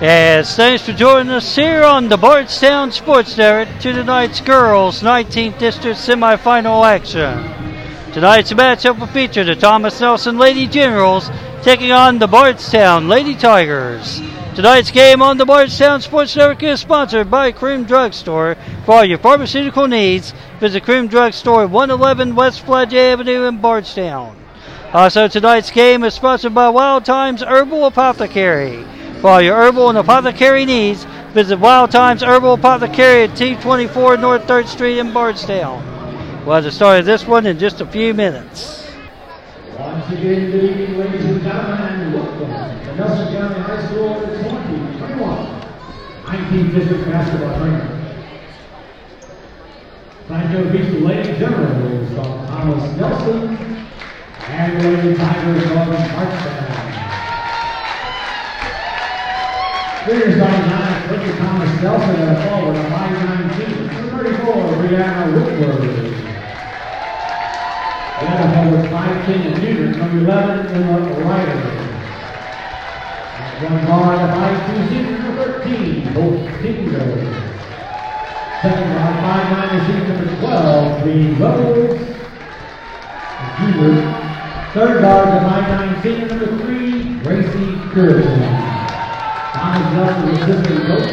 Yes, thanks for joining us here on the Bardstown Sports Network to tonight's girls 19th District semifinal action. Tonight's matchup will feature the Thomas Nelson Lady Generals taking on the Bardstown Lady Tigers. Tonight's game on the Bardstown Sports Network is sponsored by Cream Drugstore. For all your pharmaceutical needs, visit Cream Drugstore, 111 West Flood Avenue in Bardstown. Also, tonight's game is sponsored by Wild Times Herbal Apothecary. For your herbal and apothecary needs, visit Wild Times Herbal Apothecary at T24 North 3rd Street in Bardstown. We'll have the start of this one in just a few minutes. Once again, good evening, ladies and gentlemen, and welcome to Nelson County High School 2021 19th District Basketball Tournament. Thank you to beat the Lady Generals from Thomas Nelson and Lady Tigers from Bardstown. Here's on nine, Quincy Thomas Nelson at a forward, a 5'19", 34, Brianna Whitworth. The other forward, 5'10", and junior, number 11, Emma Ryder. One guard, a 5'2", senior, number 13, Hope Tingle. Second guard, 5'9", and senior, number 12, Lee Rose. Junior. Third guard, the 5'9", senior, number 3, Gracie Curtin. Thomas Nelson, assistant coach,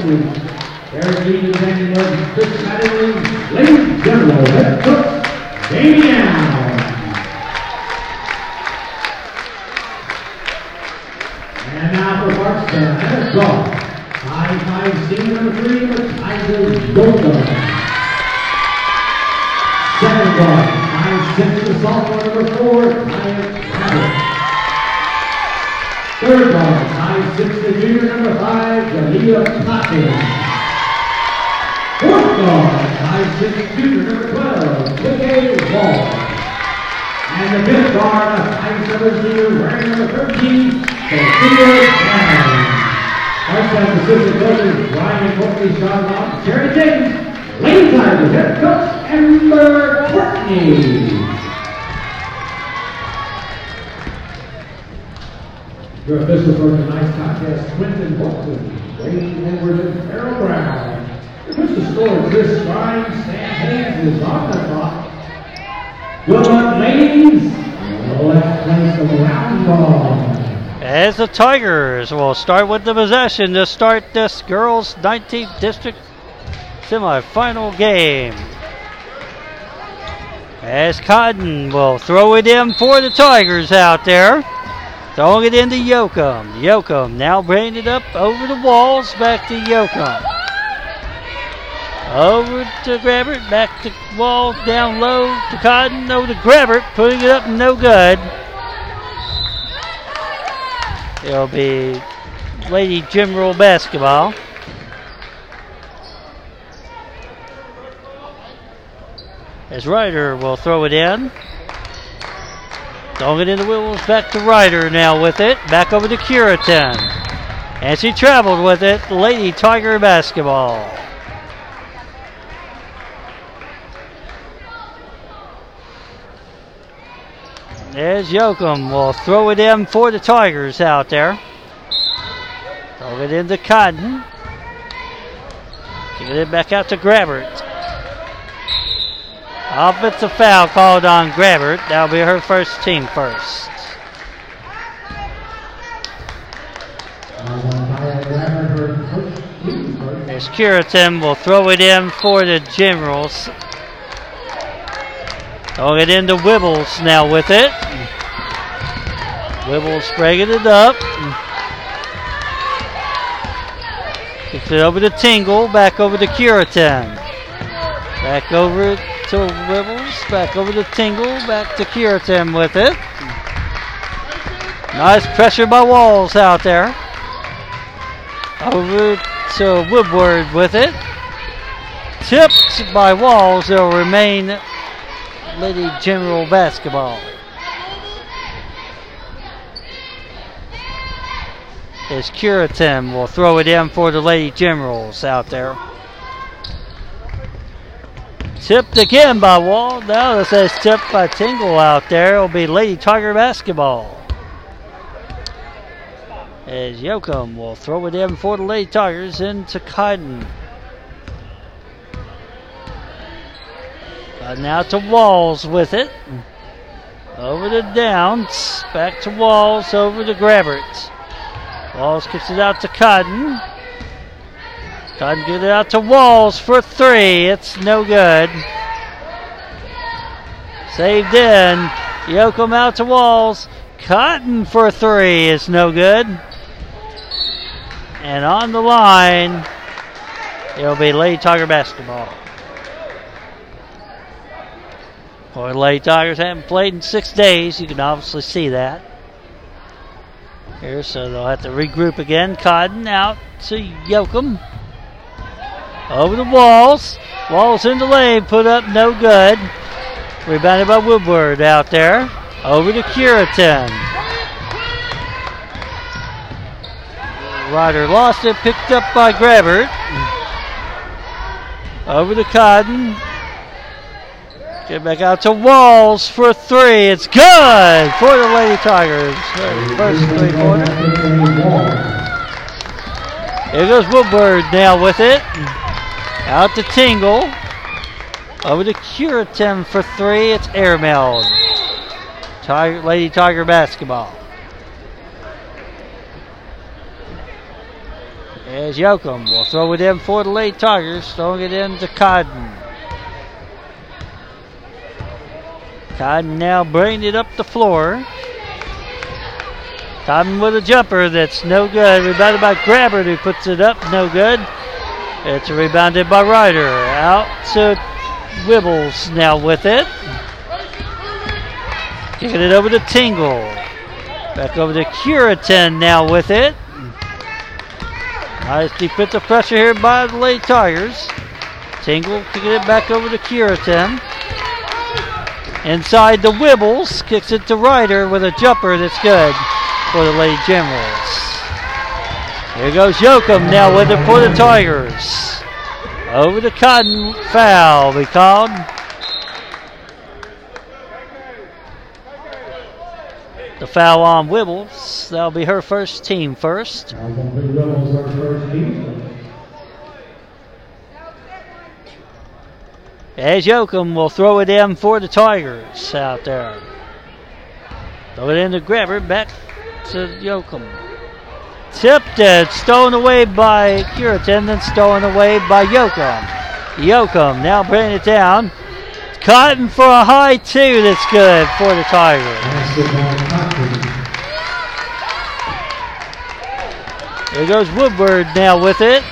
Eric Dean, Danny Murphy, Chris Mattingly, ladies head coach, Jamie Allen. And now for Bardstown, head guard, five senior number three, Tyler Golda. Second guard, five six, the sophomore number four, Ryan Abbott. Third guard, five six, junior number five, Jalea Cochran. Fourth guard, five six, junior number twelve, Vicky Wall. And the fifth guard, five seven, senior, wearing number thirteen, Sophia Brown. Our assistant coaches, Brian Courtney, Sean Lott, Jerry James, Lady Tigers, head coach, Amber Courtney. Your official for tonight's contest, Quentin Bolton, Wayne Edwards, and Carol Brown. Your official score, Chris Grimes, Sam Hayes is on the clock. Good luck, ladies. Let's play some round ball. As the Tigers will start with the possession to start this girls 19th District semifinal game. As Cotton will throw it in for the Tigers out there. Throwing it into Yoakum. Yoakum now bringing it up over the walls, back to Yoakum. Over to Grabbert, back to wall, down low to Cotton, over to Grabbert, putting it up, no good. It'll be Lady General basketball. As Ryder will throw it in. Throwing it into Wills, back to Ryder now with it. Back over to Curitan. And she traveled with it, Lady Tiger basketball. There's Yoakum will throw it in for the Tigers out there. Throw it into Cotton. Get it back out to Grabbert. Offensive foul called on Grabbert. That'll be her first team first. As Curitan will throw it in for the Generals. Throwing it into Wibbles now with it. Wibbles bringing it up. Gets it over to Tingle, back over to Curitan. Back over to Wibbles, back over to Tingle, back to Curitan with it. Nice pressure by Walls out there. Over to Woodward with it. Tipped by Walls, it'll remain Lady General basketball. As Curitan will throw it in for the Lady Generals out there. Tipped again by Wall. Now it says tipped by Tingle out there. It'll be Lady Tiger basketball. As Yoakum will throw it in for the Lady Tigers into Cotton. Uh, now to Walls with it. Over to Downs. Back to Walls. Over to Grabbert. Walls kicks it out to Cotton. Cotton gets it out to Walls for three. It's no good. Saved in. Yoakum out to Walls. Cotton for three is no good. And on the line, it'll be Lady Tiger basketball. Boy, Lady Tigers haven't played in six days. You can obviously see that. Here, so they'll have to regroup again. Cotton out to Yoakum. Over the walls. Walls in the lane, put up no good. Rebounded by Woodward out there. Over to Curitan. Ryder lost it, picked up by Grabbert. Over to Cotton. Get back out to Walls for three. It's good for the Lady Tigers. First three pointer. Here goes Woodward now with it. Out to Tingle. Over to Curitin for three. It's airmailed. Tiger, Lady Tiger basketball. As Yoakum will throw it in for the Lady Tigers, throwing it in to Cotton. Cotton now bringing it up the floor. Cotton with a jumper that's no good. Rebounded by Grabber who puts it up, no good. It's rebounded by Ryder. Out to Wibbles now with it. Kicking it over to Tingle. Back over to Curitin now with it. Nice defensive pressure here by the Lady Tigers. Tingle kicking it back over to Curitin. Inside the Wibbles, kicks it to Ryder with a jumper that's good for the Lady Generals. Here goes Yoakum now with it for the Tigers. Over the Cotton, foul be called. The foul on Wibbles. That'll be her first team first. As Yoakum will throw it in for the Tigers out there. Throw it in to Grabber, back to Yoakum. Tipped it, stolen away by Curitin, then stolen away by Yoakum. Yoakum now bringing it down. Cotton for a high two that's good for the Tigers. There goes Woodward now with it.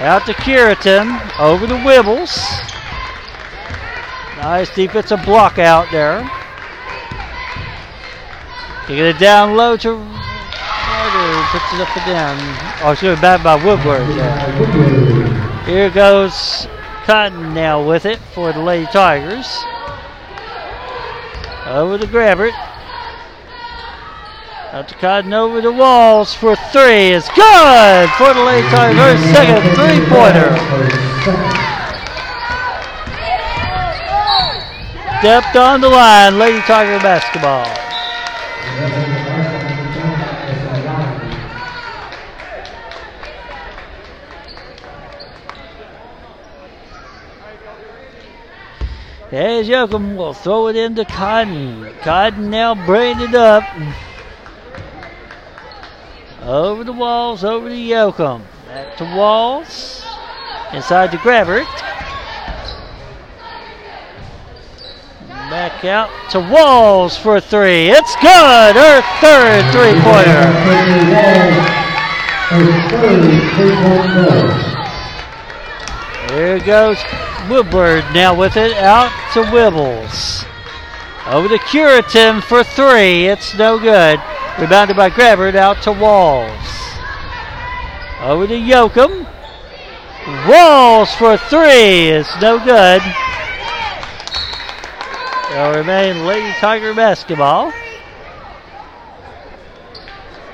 Out to Curitin, over the Wibbles. Nice defensive block out there. Kicking it down low to Ryder, puts it up again. Oh, it's going back by Woodward. Woodward. Here goes Cotton now with it for the Lady Tigers. Over to Grabbert. Out to Cotton over the walls for three. It's good for the Lady Tigers. Second three pointer. Stepped on the line. Lady Tiger basketball. As Yoakum will throw it into Cotton. Cotton now it up. Over the walls, over to Yoakum. Back to Walls. Inside to Grabbert. Back out to Walls for three. It's good. Her third three pointer. Her third. Here goes Woodward now with it out to Wibbles. Over to Curitin for three. It's no good. Rebounded by Grabbert out to Walls. Over to Yoakum. Walls for three. It's no good. It'll remain Lady Tiger basketball.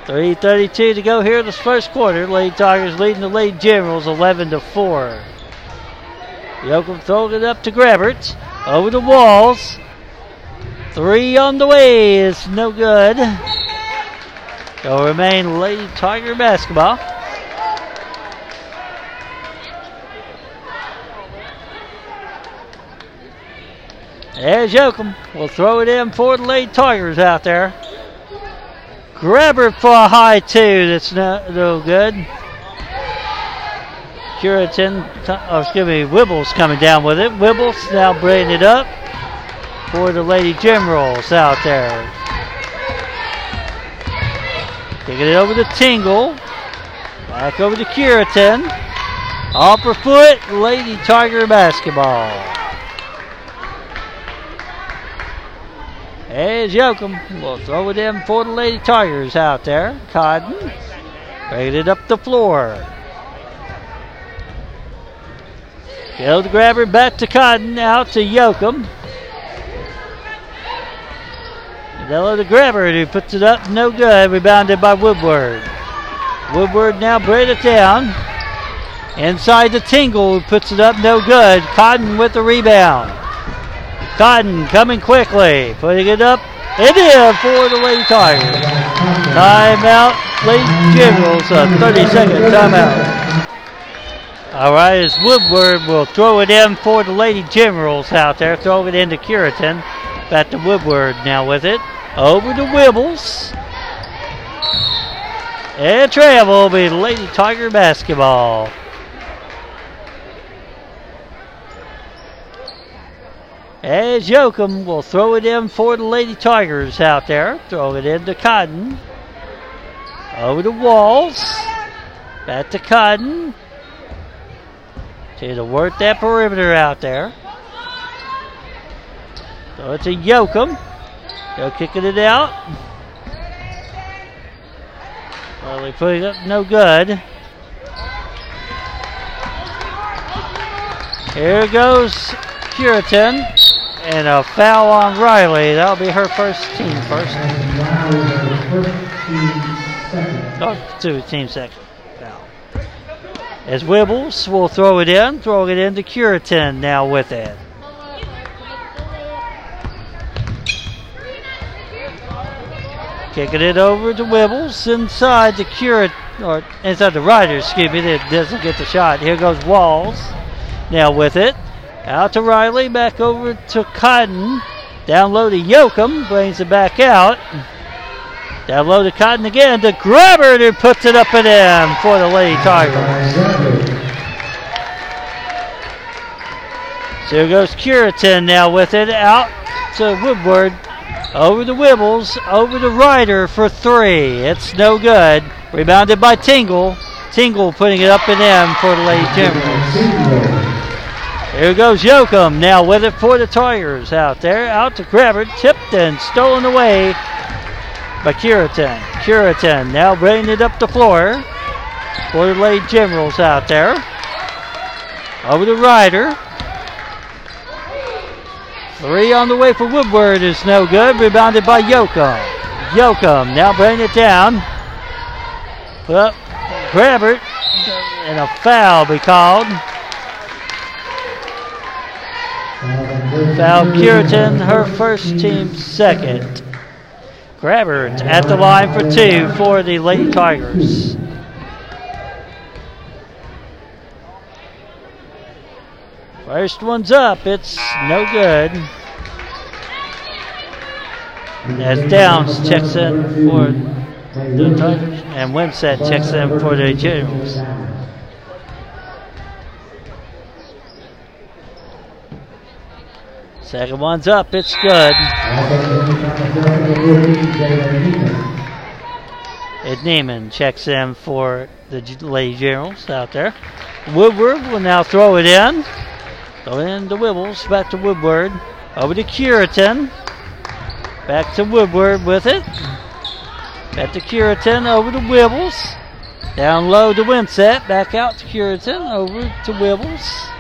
3.32 to go here in this first quarter. Lady Tigers leading the Lady Generals 11 to 4. Yoakum throwing it up to Grabbert. Over the walls. Three on the way is no good. It'll remain Lady Tiger basketball. There's Yoakum. We'll throw it in for the Lady Tigers out there. Grabber for a high two. That's not no good. Curitan, oh, excuse me, Wibbles coming down with it. Wibbles now bringing it up for the Lady Generals out there. Taking it over to Tingle. Back over to Curitan. Her foot, Lady Tiger basketball. There's Yoakum. We'll throw it in for the Lady Tigers out there. Cotton. It up the floor. Field grabber back to Cotton. Out to Yoakum. Della the grabber who puts it up. No good. Rebounded by Woodward. Woodward now bring it down. Inside the Tingle puts it up. No good. Cotton with the rebound. Cotton coming quickly, putting it up and in for the Lady Tigers. Timeout, Lady Generals, a 30 second timeout. All right, as Woodward will throw it in for the Lady Generals out there, throw it into Curitan. Back to Woodward now with it. Over to Wibbles. And travel will be Lady Tiger basketball. As Yoakum will throw it in for the Lady Tigers out there. Throw it in into Cotton. Over to Walls. Back to Cotton. See to work that perimeter out there. So it's a Yoakum. They're kicking it out. Well, they put it up no good. Here goes Curitan. And a foul on Riley. That'll be her first team first. Oh, two team second. Foul. As Wibbles will throw it in, throw it into Curitan now with it. Kicking it over to Wibbles inside the Curit or inside the Riders, excuse me, that doesn't get the shot. Here goes Walls. Now with it. Out to Riley, back over to Cotton. Down low to Yoakum, brings it back out. Down low to Cotton again to Grabber who puts it up and in for the Lady Tigers. So here goes Curitan now with it out to Woodward. Over to Wibbles, over to Ryder for three. It's no good. Rebounded by Tingle. Tingle putting it up and in for the Lady Generals. Here goes Yoakum now with it for the Tigers out there. Out to Grabber, tipped and stolen away by Curitan. Curitan now bringing it up the floor for the Lady Generals out there. Over to Ryder. Three on the way for Woodward is no good. Rebounded by Yoakum. Yoakum now bringing it down. Put up, grab it, and a foul be called. Foul Curitan, her first team second. Grabber at the line for two for the Lady Tigers. First one's up. It's no good. As Downs checks in for the Tigers, and Wimset checks in for the Generals. Second one's up. It's good. Ed Neiman checks in for the Lady Generals out there. Woodward will now throw it in. Throw it in to Wibbles. Back to Woodward. Over to Curitan. Back to Woodward with it. Back to Curitan. Over to Wibbles. Down low to Wimset. Back out to Curitan. Over to Wibbles.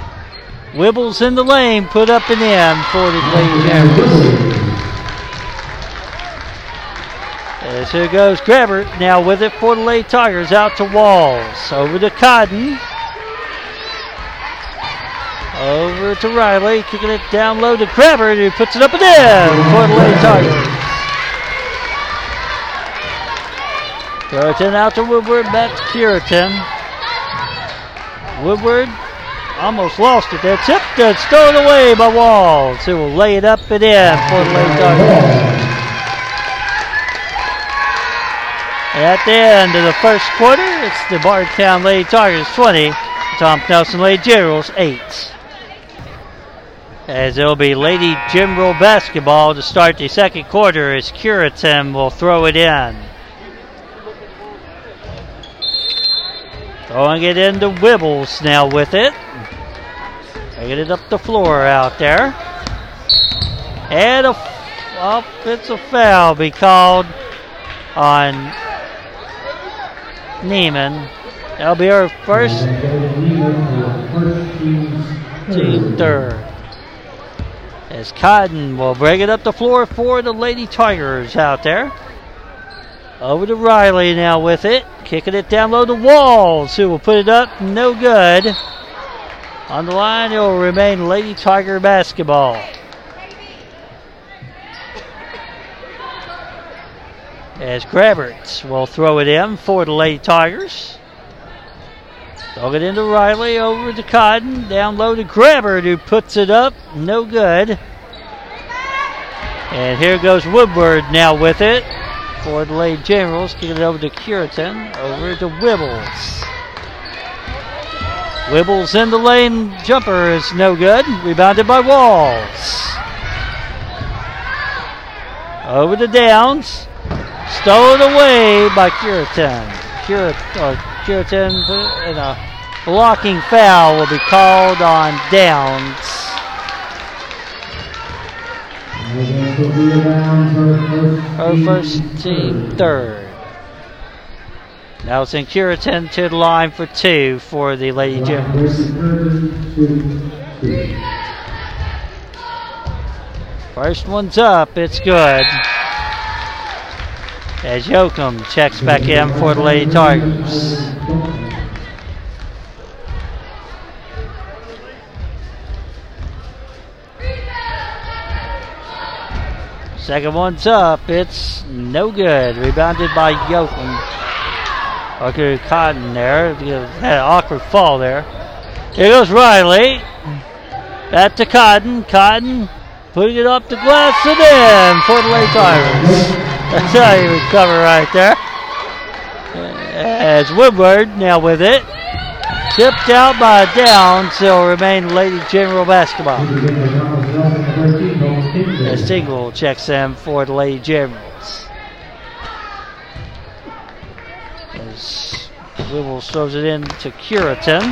Wibbles in the lane. Put up and in for the Lady Generals. As here goes Grabber. Now with it for the Lady Tigers. Out to Walls. Over to Cotton. Over to Riley, kicking it down low to Grabber, who puts it up and in for the Lady Tigers. Curitan out to Woodward, back to Curitan. Woodward almost lost it there. Tipped it, stolen away by Walls, who will lay it up and in for the Lady Tigers. At the end of the first quarter, it's the Bardstown Lady Tigers 20, Tom Nelson Lady Generals 8. As it'll be Lady General basketball to start the second quarter as Curitan will throw it in. Throwing it into Wibbles now with it. Taking it up the floor out there. And a, a foul be called on Neiman. That'll be our first team third. As Cotton will bring it up the floor for the Lady Tigers out there. Over to Riley now with it. Kicking it down low to Walls, who will put it up. No good. On the line, it will remain Lady Tiger basketball. As Grabberts will throw it in for the Lady Tigers. Dog it into Riley, over to Cotton, down low to Grabbert, who puts it up. No good. And here goes Woodward now with it for the Lady Generals. Kicking it over to Curitan, over to Wibbles. Wibbles in the lane, jumper is no good. Rebounded by Walls. Over to Downs. Stolen away by Curitan. Curitan, uh, Curitan in a blocking foul will be called on Downs. First team third. Now in Curitan to the line for two for the Lady Generals. First one's up, it's good. As Yoakum checks back in for the Lady Tigers. Second one's up. It's no good. Rebounded by Yoakum. Okay, Cotton there. Had an awkward fall there. Here goes Riley. Back to Cotton. Cotton putting it up the glass and in for the late Tigers. That's how you recover right there. As Woodward now with it. Tipped out by down, so remain Lady General basketball. As Tingle checks in for the Lady Generals. As Wibbles throws it in to Curitan.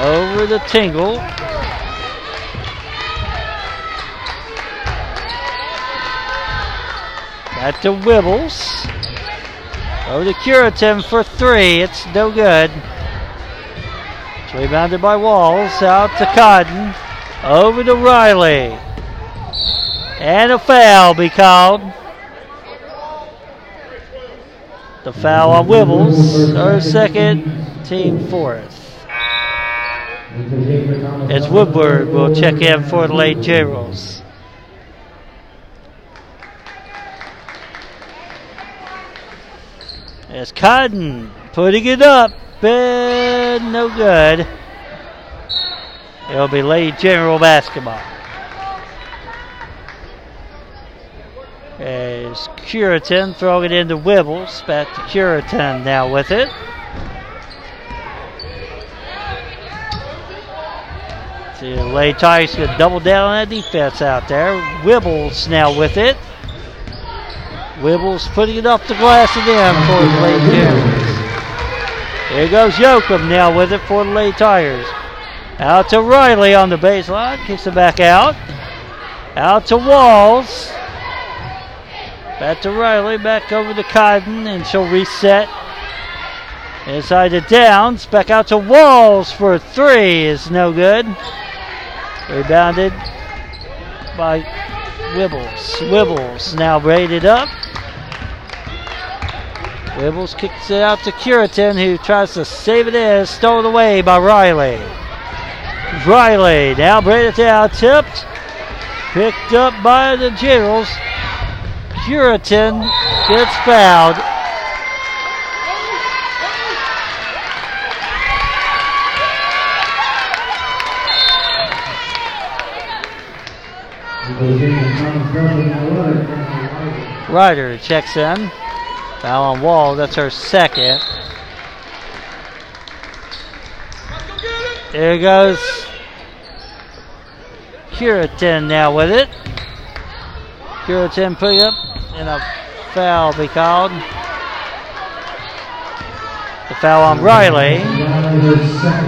Over the Tingle. Back to Wibbles. Over to Curitan for three. It's no good. It's rebounded by Walls. Out to Cotton. Over to Riley. And a foul be called. The foul on Wibbles. Our second, team fourth. As Woodward will check in for the late Generals. As Cotton putting it up, but no good. It'll be Lady General basketball. As Curitan throwing it into Wibbles. Back to Curitan now with it. See, Lady Tigers could double down on that defense out there. Wibbles now with it. Wibbles putting it up the glass again for the Lady Generals. Here goes Yoakum now with it for the Lady Tigers. Out to Riley on the baseline. Kicks it back out. Out to Walls. Back to Riley. Back over to Cotton. And she'll reset. Inside to Downs. Back out to Walls for three. Is no good. Rebounded by Wibbles. Wibbles now braided up. Wibbles kicks it out to Curitan, who tries to save it in. Stolen away by Riley. Riley now braided down, tipped, picked up by the Generals. Curitan gets fouled. Ryder checks in. Foul on Wall. That's her second. There goes Curitin now with it. Curitin putting up and a foul be called. The foul on Riley.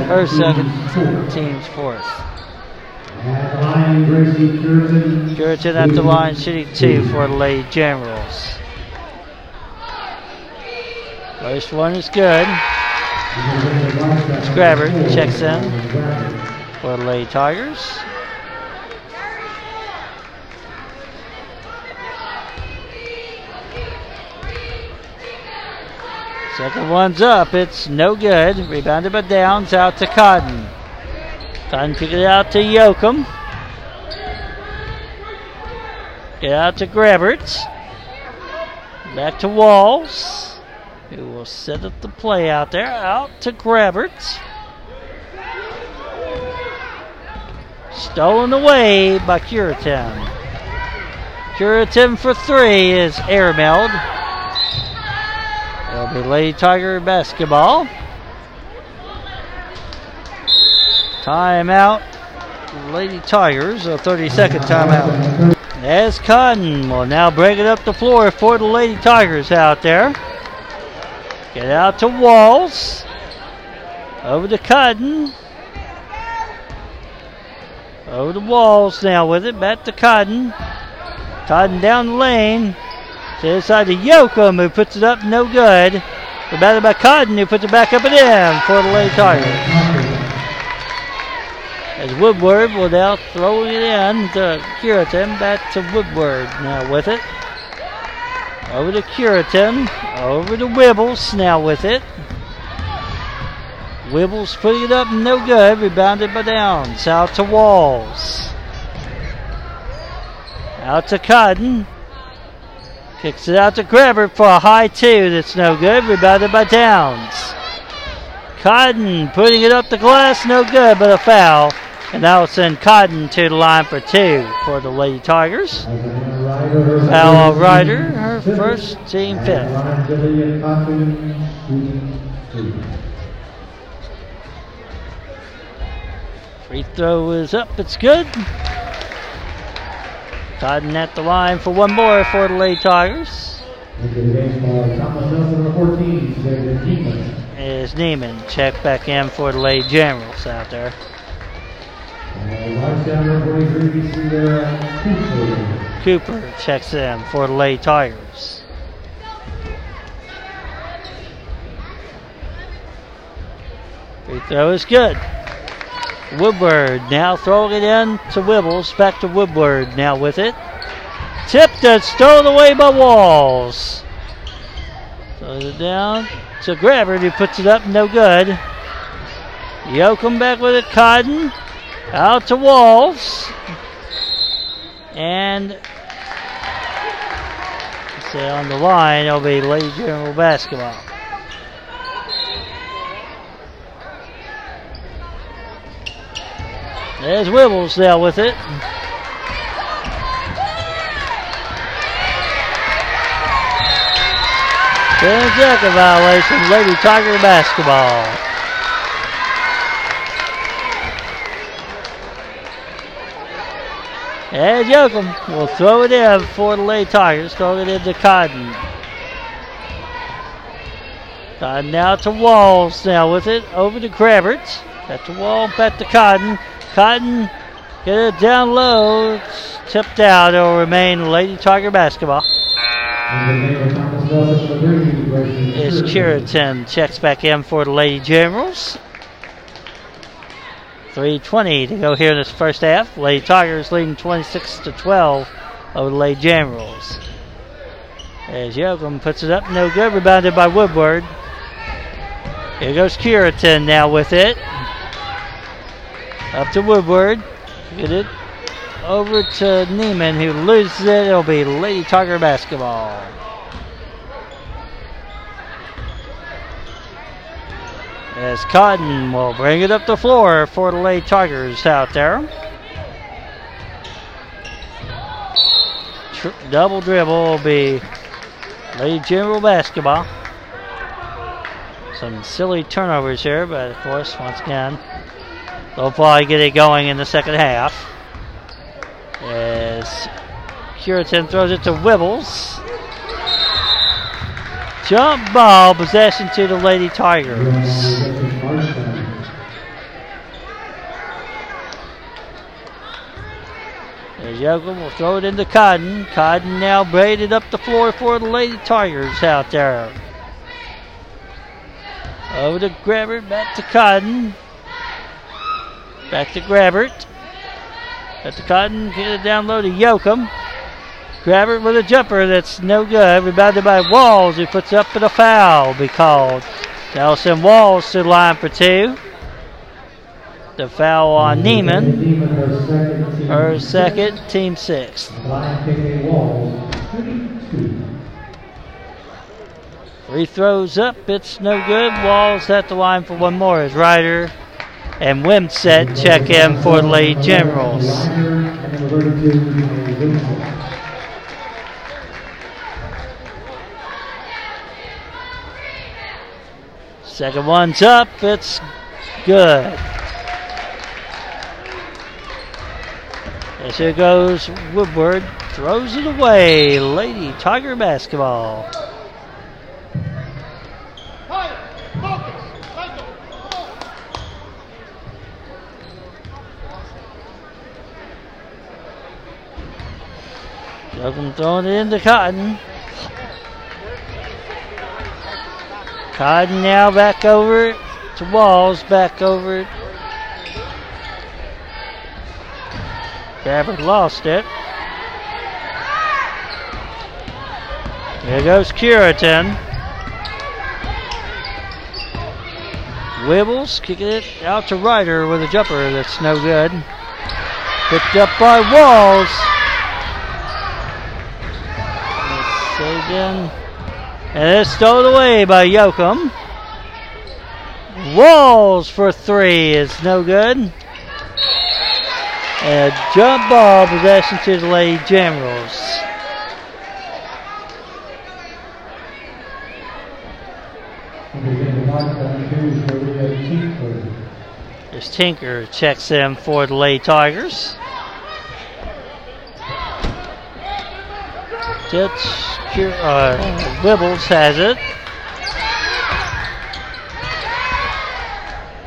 Her second, team's fourth. Gracie at the line, shooting two for the Lady Generals. First one is good. Grabber checks in for the Lady Tigers. Second one's up. It's no good. Rebounded by Downs out to Cotton. Cotton kick it out to Yoakum. Get out to Grabbert. Back to Walls. Who will set up the play out there. Out to Grabbert. Stolen away by Curitin. Curitin for three is. It'll Lady Tiger basketball. Timeout. Lady Tigers, a 30 second timeout. As Cotton will now break it up the floor for the Lady Tigers out there. Get out to Walls. Over to Cotton. Over to Walls now with it. Back to Cotton. Cotton down the lane. To the side to Yoakum who puts it up no good. Rebounded by Cotton who puts it back up and in for the Lady Tigers. As Woodward will now throw it in to Curitin. Back to Woodward now with it. Over to Curitin. Over to Wibbles now with it. Wibbles putting it up no good. Rebounded by Downs. Out to Walls. Out to Cotton. Kicks it out to Grabber for a high two that's no good. Rebounded by Downs. Cotton putting it up the glass, no good, but a foul. And that will send Cotton to the line for two for the Lady Tigers. Foul Ryder, her first, team fifth. Free throw is up, it's good. Cotton at the line for one more for the Lady Tigers. Is Neiman check back in for the Lady Generals out there. Cooper checks in for the Lady Tigers. Free throw is good. Woodward now throwing it in to Wibbles. Back to Woodward now with it. Tipped and stolen away by Walls. Throws it down to Grabber who puts it up, no good. Yoakum back with it, Cotton. Out to Walls. And say on the line, it'll be Lady General Basketball. There's Wibbles now with it. Ten second violation, Lady Tiger basketball. And Yoakum will throw it in for the Lady Tigers, throw it into Cotton. Cotton now to Walls now with it, over to Grabbert. Back to Wall, back to Cotton. Cotton get it down low, it's tipped out, it'll remain Lady Tiger basketball. Is Curitin checks back in for the Lady Generals. 3.20 to go here in this first half. Lady Tigers leading 26 to 12 over the Lady Generals. As Yoakum puts it up, no good, rebounded by Woodward. Here goes Curitin now with it. Up to Woodward. Get it. Over to Neiman, who loses it. It'll be Lady Tiger basketball. As Cotton will bring it up the floor for the Lady Tigers out there. Double dribble will be Lady General basketball. Some silly turnovers here, but of course, once again, they'll probably get it going in the second half. As Curitan throws it to Wibbles. Jump ball, possession to the Lady Tigers. As Yoakum will throw it into Cotton. Cotton now braided up the floor for the Lady Tigers out there. Over to Grabbert, back to Cotton. Back to Grabbert. Back the Cotton, get it down low to Yoakum. Grabbert with a jumper that's no good. Rebounded by Walls, who puts up for the foul be called. That'll Walls to the line for two. The foul on Neiman. Her second, team sixth. Free throws up, it's no good. Walls at the line for one more as Ryder and Wimset check in for the Lady Generals. Second one's up, it's good. As here goes Woodward, throws it away. Lady Tiger basketball. Yoakum throwing it into Cotton. Cotton now back over to Walls, back over. Gabbard lost it. Here goes Curitan. Wibbles kicking it out to Ryder with a jumper that's no good. Picked up by Walls. Let's say And it's stolen away by Yoakum. Walls for three is no good. And a jump ball possession to the Lady Generals. As Tinker checks in for the Lady Tigers. Jets, uh, Wibbles has it.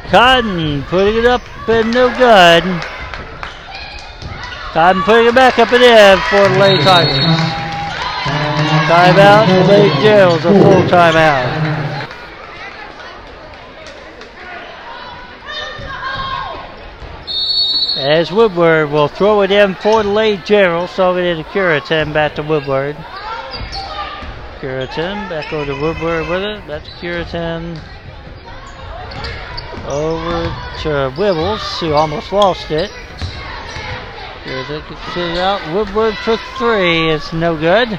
Cotton putting it up and no good. Cotton putting it back up and in for the Lady Tigers. Timeout, Lady Generals a full timeout. As Woodward will throw it in for the late general, so it into Curitan, back to Woodward. Curitan, back over to Woodward with it, back to Curitan. Over to Wibbles, who almost lost it. Curitan gets it out, Woodward for three, it's no good.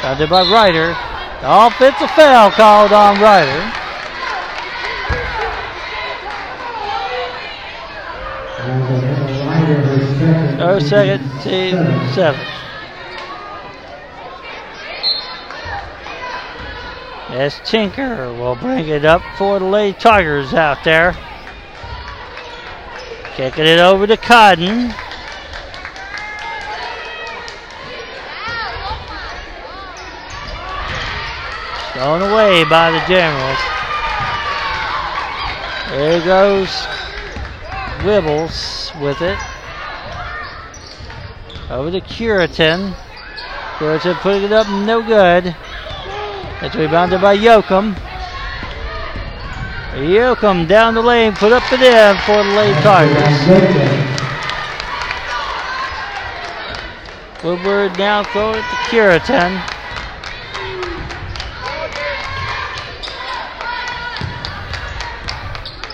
Founded by Ryder. The offensive foul called on Ryder. Oh, second, team seven. As Tinker will bring it up for the Lady Tigers out there. Kicking it over to Cotton. Thrown away by the Generals. There goes Wibbles with it. Uh, Over to Curitan. Curitan putting it up, no good. It's rebounded by Yoakum. Yoakum down the lane, put up and in for the Lady Tigers. Woodward now it to Curitan.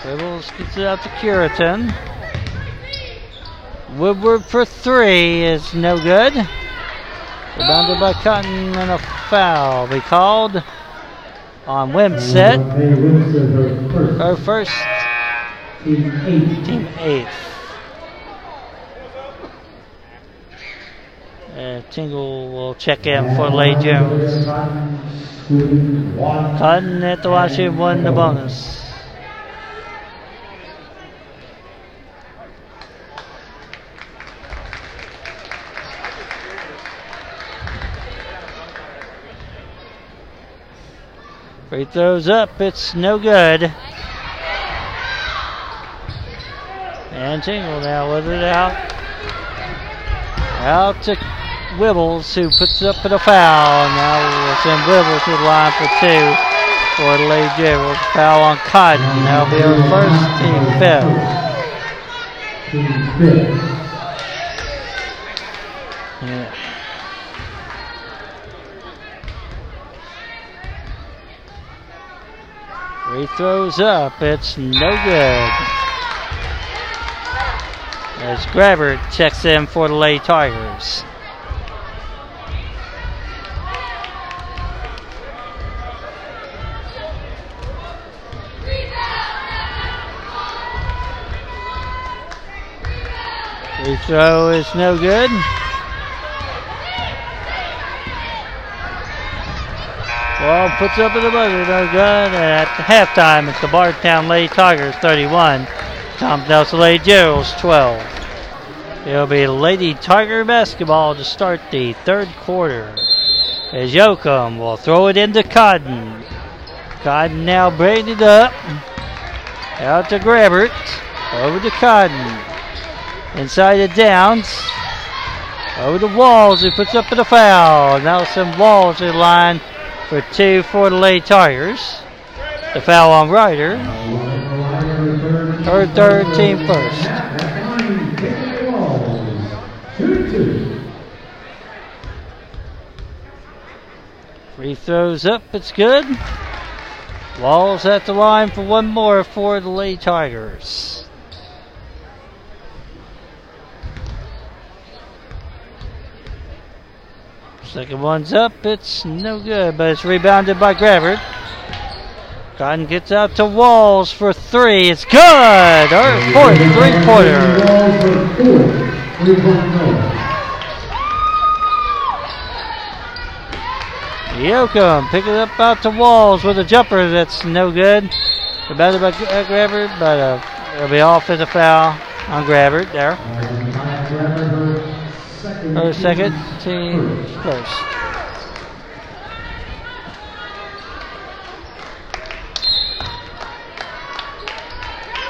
Wibbles gets it out to Curitan. Woodward for three is no good. Rebounded by Cotton and a foul be called. on Wimset. May her first team eight. eighth. Uh, Tingle will check in for Lay Jones. One. Cotton at the Washington won the bonus. Free throws up, it's no good. And Tingle now with it out. Out to Wibbles, who puts up for the foul. Now we'll send Wibbles to the line for two for the Lady Jables. Foul on Cotton. That'll be our first team fifth. Team fifth. Yeah. Free throws up. It's no good. As Grabbert checks in for the Lady Tigers. Free throw is no good. Well, puts up at the buzzer, no good. And at halftime, it's the Bardstown Lady Tigers 31, Tom Nelson Lady Generals 12. It'll be Lady Tiger basketball to start the third quarter. As Yoakum will throw it into Cotton. Cotton now braided up. Out to Grabbert. Over to Cotton. Inside the Downs. Over to Walls, who puts up for the foul. Nelson Walls in line for two for the Lady Tigers. The foul on Ryder. Her third team first. Free throws up, it's good. Walls at the line for one more for the Lady Tigers. Second one's up, it's no good, but it's rebounded by Grabbert. Cotton gets out to Walls for three, it's good! Our fourth three pointer. Yoakum pick it up out to Walls with a jumper that's no good. Rebounded by Gra- Grabbert, but uh, it'll be off as a foul on Grabbert there. Her second, team first.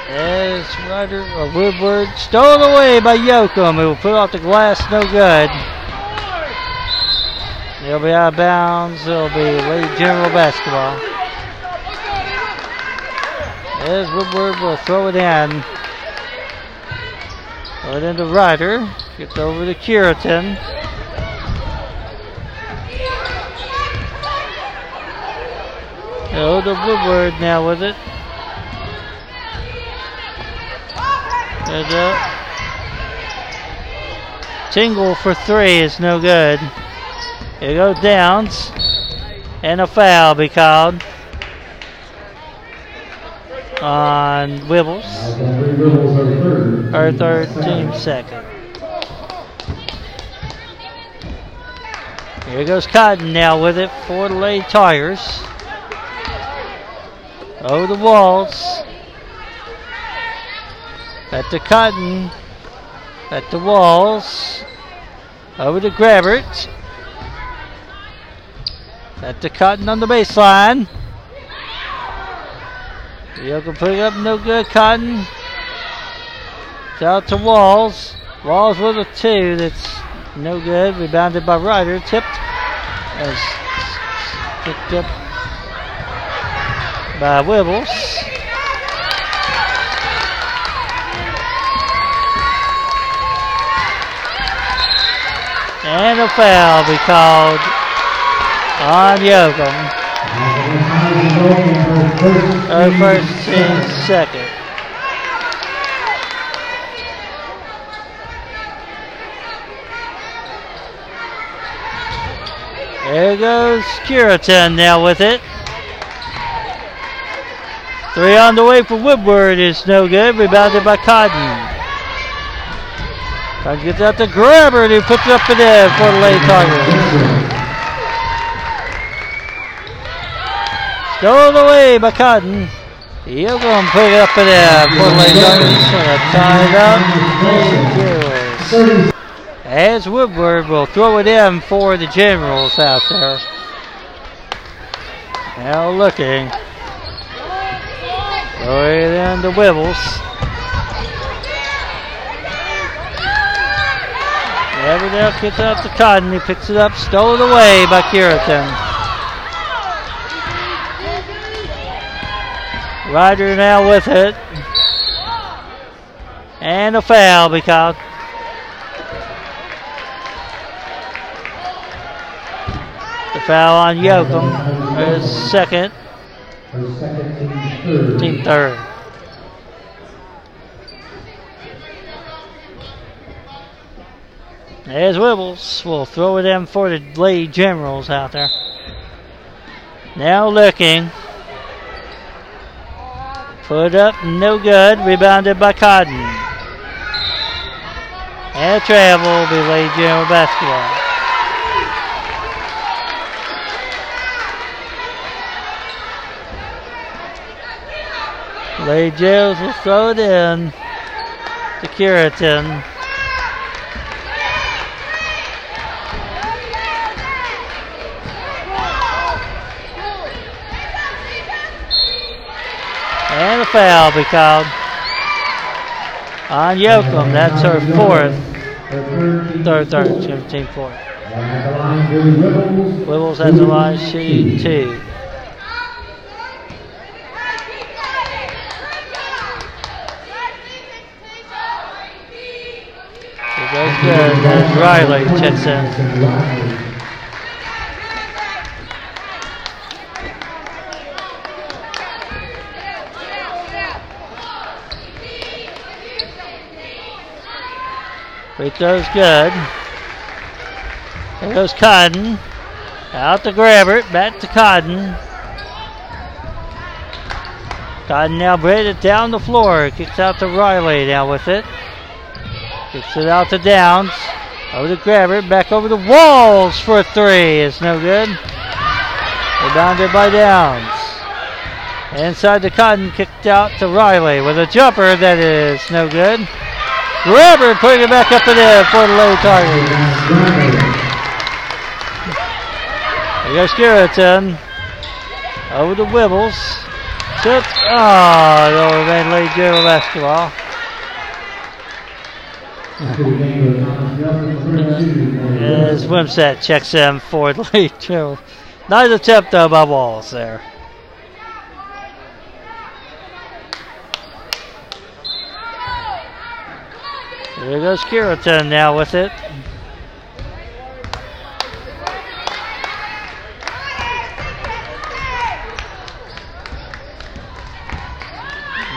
As Ryder or Woodward stolen away by Yoakum, it will put off the glass, no good. They'll be out of bounds. It'll be late general basketball. As Woodward will throw it in. Throw it into Ryder. Gets over to Curitan. Oh, the Woodward now with it. There's a Tingle for three is no good. Here goes Downs. And a foul be called on Wibbles. Our third team second. Here goes Cotton now with it for the Lady Tigers. Over oh, the walls. At the Cotton. At the walls. Over to Grabbert. At the Cotton on the baseline. Yoakum put it up, no good. Cotton. It's out to Walls. Walls with a two. That's no good. Rebounded by Ryder. Tipped. As picked up by Wibbles. And a foul be called on Yoakum. Our first team second. There goes Curitan now with it. Three on the way for Woodward is no good. Rebounded by Cotton. Cotton gets out to Grabbert and he puts it up in for the late target. Stolen away by Cotton. He'll go and put it up in for the late target. Tied. As Woodward will throw it in for the Generals out there. Now looking. Throw it in to Wibbles. Everdale gets out to Cotton. He picks it up, stolen away by Curitan. Ryder now with it. And a foul because foul on Yoakum. His second. Team third. There's Wibbles. We'll throw it in for the Lady Generals out there. Now looking. Put up, no good. Rebounded by Cotton. And a travel will be Lady General basketball. Lady Generals will throw it in to Curitan. And a foul be called on Yoakum. That's her fourth. Third Third, third, fourth. at Wibbles. Has the line shooting two. There's Riley checks in. Riley. Free throw's good. There goes Cotton. Out to Grabbert. Back to Cotton. Cotton now bred it down the floor. Kicks out to Riley now with it. Kicks it out to Downs. Over to Grabbert. Back over the walls for a three. It's no good. Rebounded by Downs. Inside the Cotton. Kicked out to Riley with a jumper that is no good. Grabbert putting it back up in there for the low target. There goes Skirrington. Over to Wibbles. Tipped. Oh, it'll remain late general basketball. After the game goes Thomas Nelson, number two for the As Wimsett checks in for the late general. Nice attempt though by Walls there. There goes Skirrington now with it.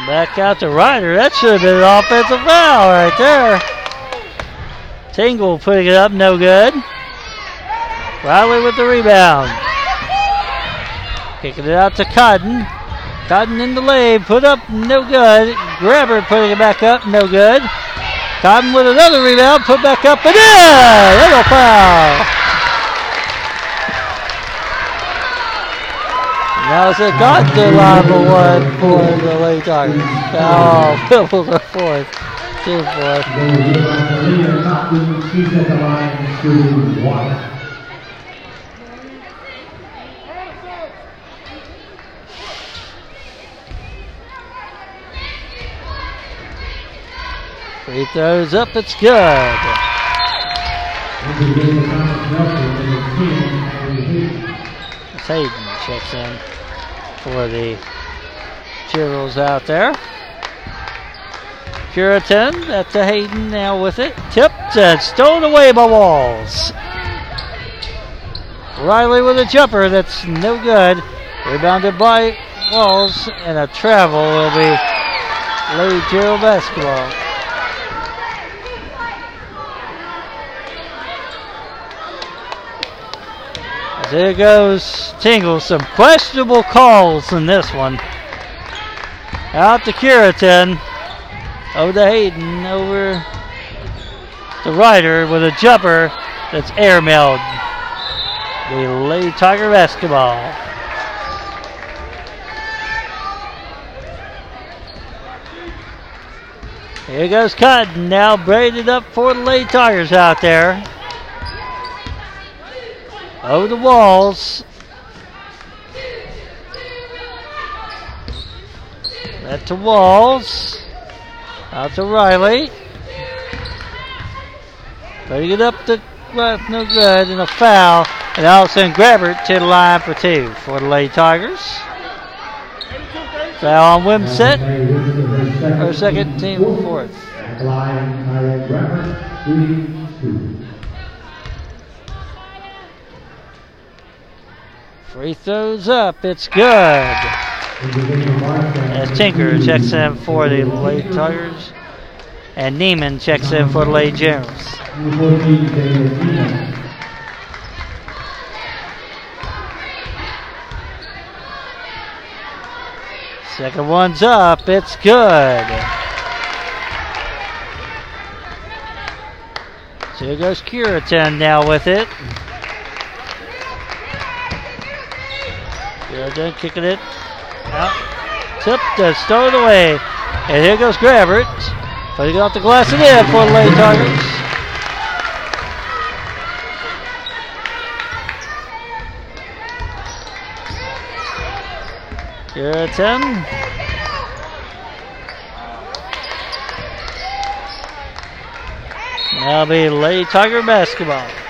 Back out to Ryder. That should have been an offensive foul right there. Tingle putting it up, no good. Riley with the rebound. Kicking it out to Cotton. Cotton in the lane, put up, no good. Grabbert putting it back up, no good. Cotton with another rebound, put back up and in! Little foul. Now it's a to line for one for the late target. Oh, Pebbles are fourth. Two fourth. Leader Cotton, she's at the line, shooting one. Free throws up, it's good. Hayden checks in for the Generals out there. Puritan, that's a Hayden now with it. Tipped and stolen away by Walls. Riley with a jumper that's no good. Rebounded by Walls, and a travel will be Lady General basketball. There goes Tingle. Some questionable calls in this one. Out to Curitan. Over to Hayden. Over to Ryder with a jumper that's airmailed. The Lady Tiger basketball. Here goes Cotton now braided up for the Lady Tigers out there. Over the walls. That to Walls. Out to Riley. Putting it up the left, no good, and a foul. And all of a sudden, Grabbert to the line for two for the Lady Tigers. Foul on Wimset. Or second, team fourth. Free throws up. It's good. As Tinker checks in for the Lady Tigers. And Neiman checks in for the Lady Generals. Number 14, Taylor Neiman. Second one's up. It's good. So here goes Curitan now with it. Curitan kicking it out. Tipped and stowed away. And here goes Grabbert. Putting it off the glass and in for the Lady Tigers. Curitan. Now be Lady Tiger basketball.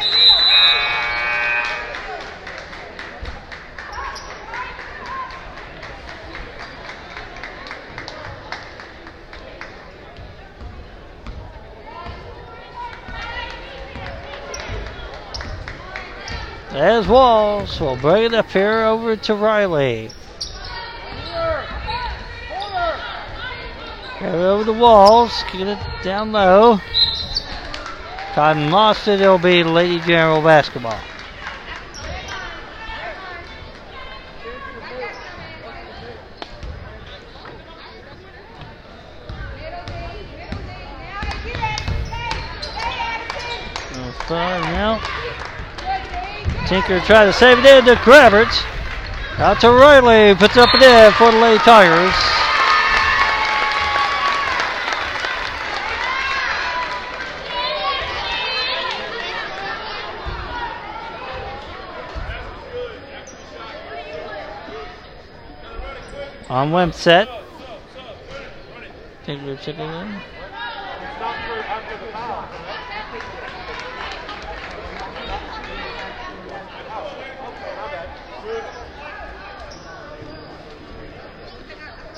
As Walls will bring it up here over to Riley. Grab it over the walls, get it down low. Cotton lost it, it'll be Lady General basketball. No foul now. Tinker tried to save it in to Grabbert. Out to Riley, puts up and in for the Lady Tigers. On Wimset. Tinker checking in.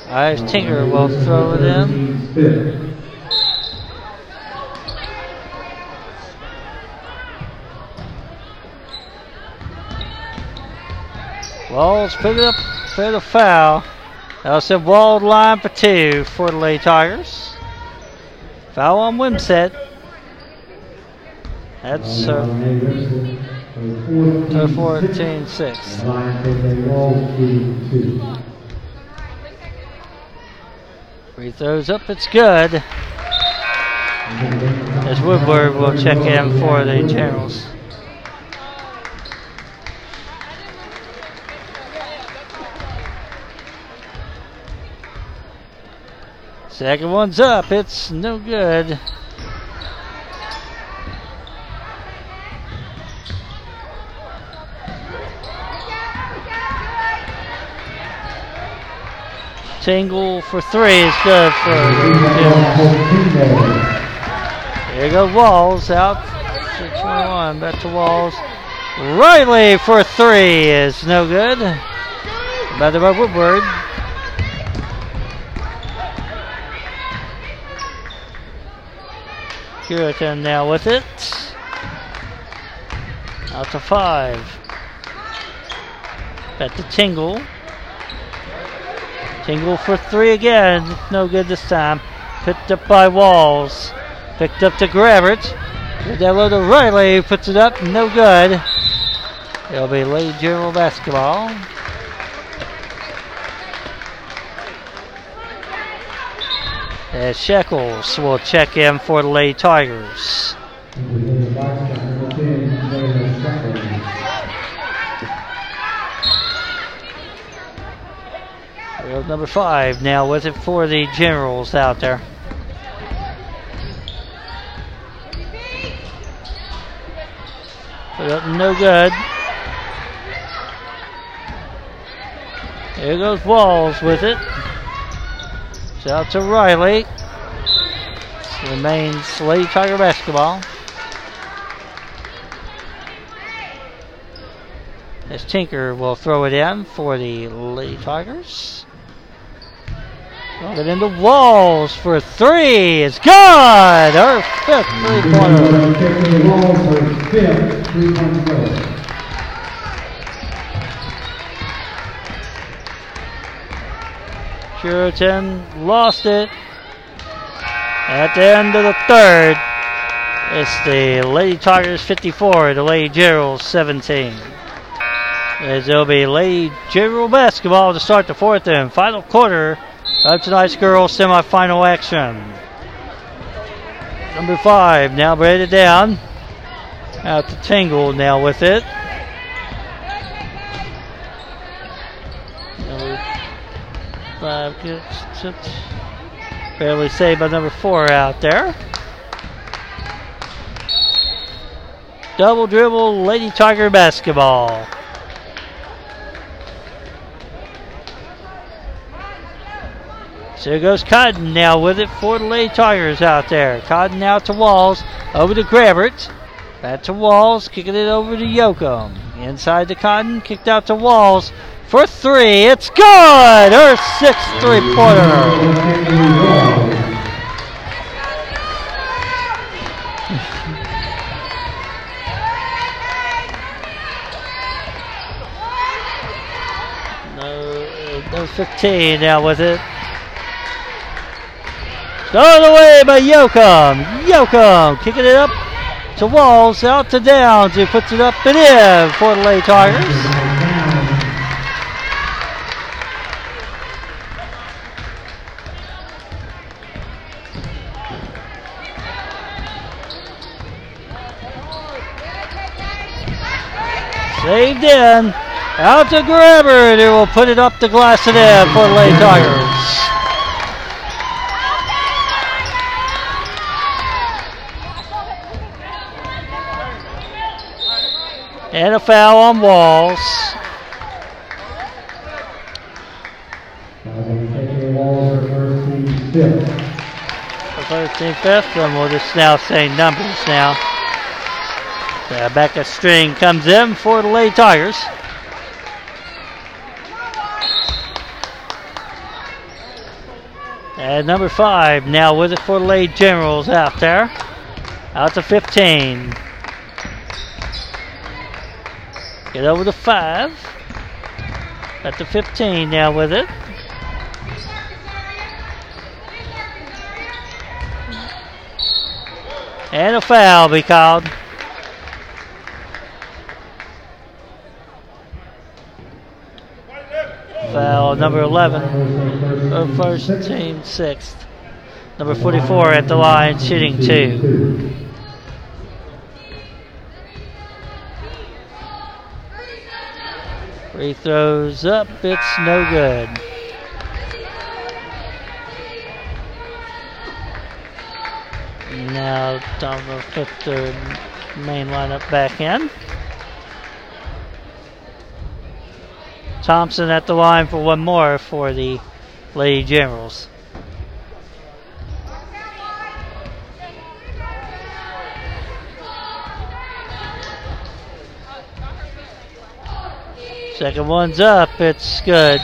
Alright, Tinker will throw it in. Walls pick it up for the foul. That'll send Walled line for two for the Lady Tigers. Foul on Wimsett. That's uh, to 14 6. Free throws up, it's good. As Woodward will check in for the Generals. Second one's up, it's no good. Tingle for three is good for Generals. There you go, Walls out. 621, back to Walls. Riley for three is no good. Batted by Woodward. Curitan now with it. Out to five. Back to Tingle. Tingle for three again. No good this time. Picked up by Walls. Picked up to Grabbert. Get that to Riley. Puts it up. No good. It'll be Lady General basketball. As Shekels will check in for the Lady Tigers. Number five now with it for the Generals out there. Uh, no good. Here goes Walls with it. Shout to Riley. Remains Lady Tiger basketball. As Tinker will throw it in for the Lady Tigers. Throw it into Walls for three. It's good. Her fifth three-pointer. Puritan lost it at the end of the third. It's the Lady Tigers 54, the Lady Generals 17. As it'll be Lady General basketball to start the fourth and final quarter of tonight's girls semifinal action. Number five now braided down. Out to Tingle now with it. Number five gets it. Barely saved by number four out there. Double dribble, Lady Tiger basketball. So there goes Cotton now with it for the Lady Tigers out there. Cotton out to Walls, over to Grabbert. Back to Walls, kicking it over to Yoakum. Inside to Cotton, kicked out to Walls for three. It's good. Her sixth three pointer. no, uh, no 15 now with it. Stolen away by Yoakum. Yoakum kicking it up to Walls, out to Downs, who puts it up and in for the Lay Tigers. Saved in. Out to Grabbert. He will put it up the glass in for the Lay Tigers. And a foul on Walls. The first team fifth, and we'll just now say numbers now. Uh, Becca String comes in for the Lady Tigers. And number five now with it for the Lady Generals out there. Out to 15. Get over the five. At the 15 now with it. And a foul be called. foul. Number 11, or first team sixth. Number 44 at the line, shooting two. Free throws up, it's no good. Now Donald put the main lineup back in. Thompson at the line for one more for the Lady Generals. Second one's up. It's good.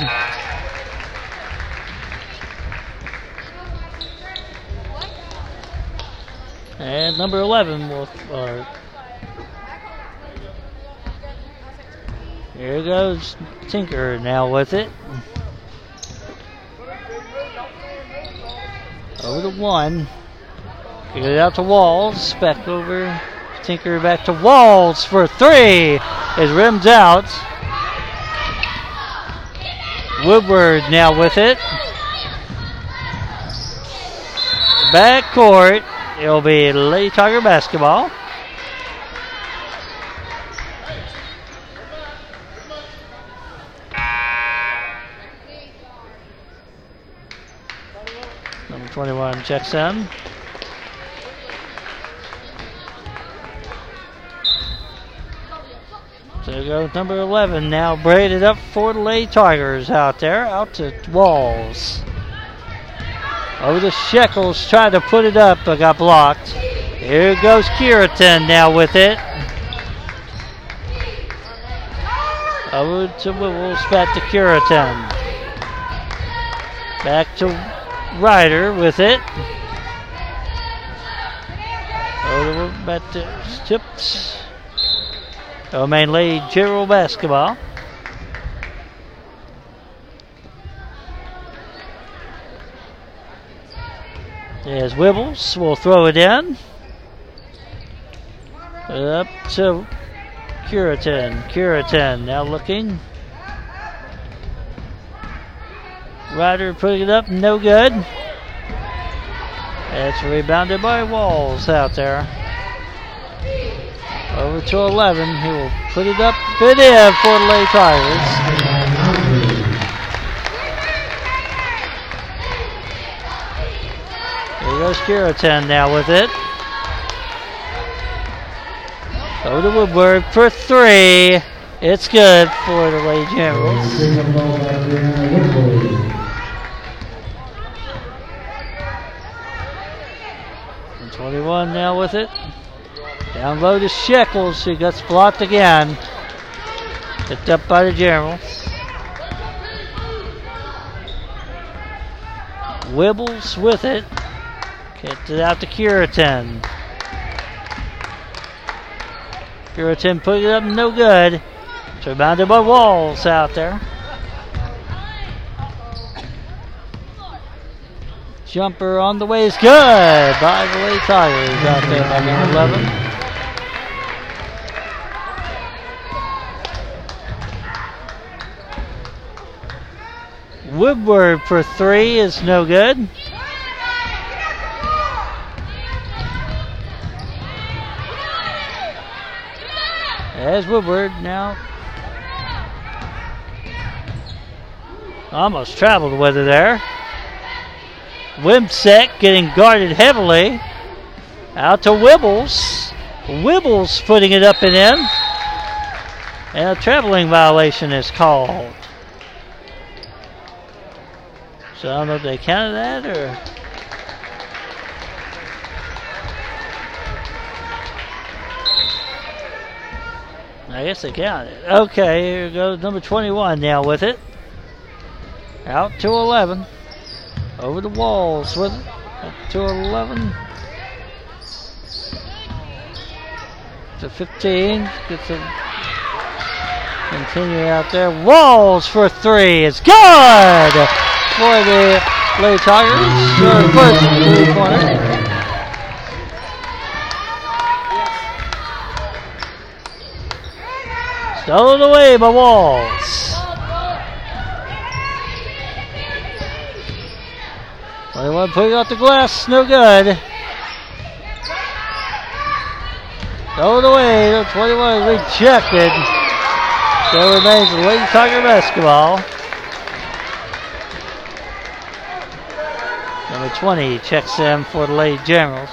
And number 11 will, uh, Here goes Tinker now with it. Over to one. Get it out to Walls. Back over. Tinker back to Walls for three. It rims out. Woodward now with it. back court. It'll be Lady Tiger basketball. Number 21 checks in. There number 11 now braided up for the Lady Tigers out there. Out to Walls. Over the Shekels, tried to put it up, but got blocked. Here goes Kiraton now with it. Over to Wibbles, back to Kiraton. Back to Ryder with it. Over back to Tips. Main Lady General basketball. There's Wibbles. We'll throw it in. Up to Curitan. Curitan now looking. Ryder putting it up. No good. It's rebounded by Walls out there. Over to 11. He will put it up. In for the Lady Tigers. Here goes Kiritan now with it. Over to Woodward for three. It's good for the Lady Generals. Bring the ball back in, Woodbury. And 21 now with it. Down low to Shekels, who gets blocked again. Picked up by the Generals. Wibbles with it. Gets it out to Curitan. Curitan put it up, no good. It's rebounded by Walls out there. Jumper on the way is good by the Lady Tigers out there by number 11. Woodward for three is no good. As Woodward now almost traveled with it there. Wimsek getting guarded heavily. Out to Wibbles. Wibbles putting it up and in. And a traveling violation is called. So I don't know if they counted that or. I guess they counted. Okay, here goes number 21 now with it. Out to 11. Over the walls with it. Up to 11. To 15. Gets a continue out there. Walls for three. It's good for the Lady Tigers. Their first three pointer. Stolen away by Walls. 21 putting out the glass, no good. Stolen away, 21 rejected. There remains Lady Tiger basketball. Number 20 checks in for the Lady Generals.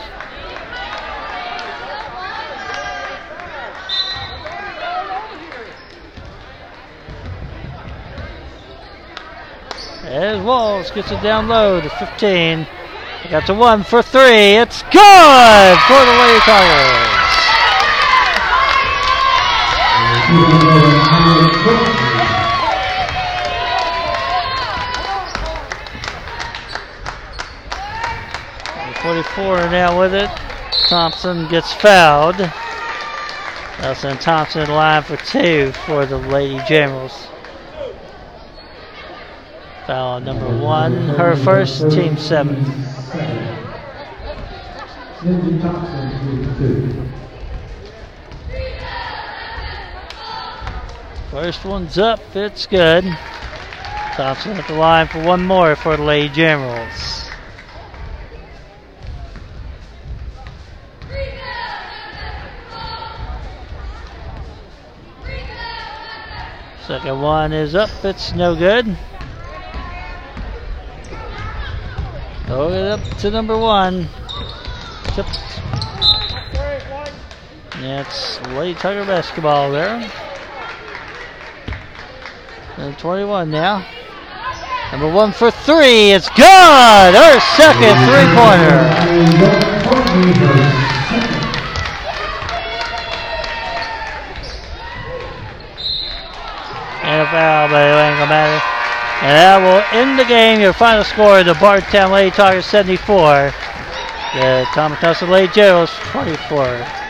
As Walls gets it down low to 15. Got to one for three. It's good for the Lady Tigers. 44 now with it. Thompson gets fouled. Nelson Thompson in line for two for the Lady Generals. Foul number one, her first, team seven. First one's up, it's good. Thompson at the line for one more for the Lady Generals. Second one is up. It's no good. Throw it up to number one. Tipped. It's Lady Tiger basketball there. And 21 now. Number one for three. It's good. Her second three pointer. And a foul, gonna matter. And that will end the game. Your final score: the Bardstown Lady Tigers 74, the Thomas Nelson Lady Generals 24.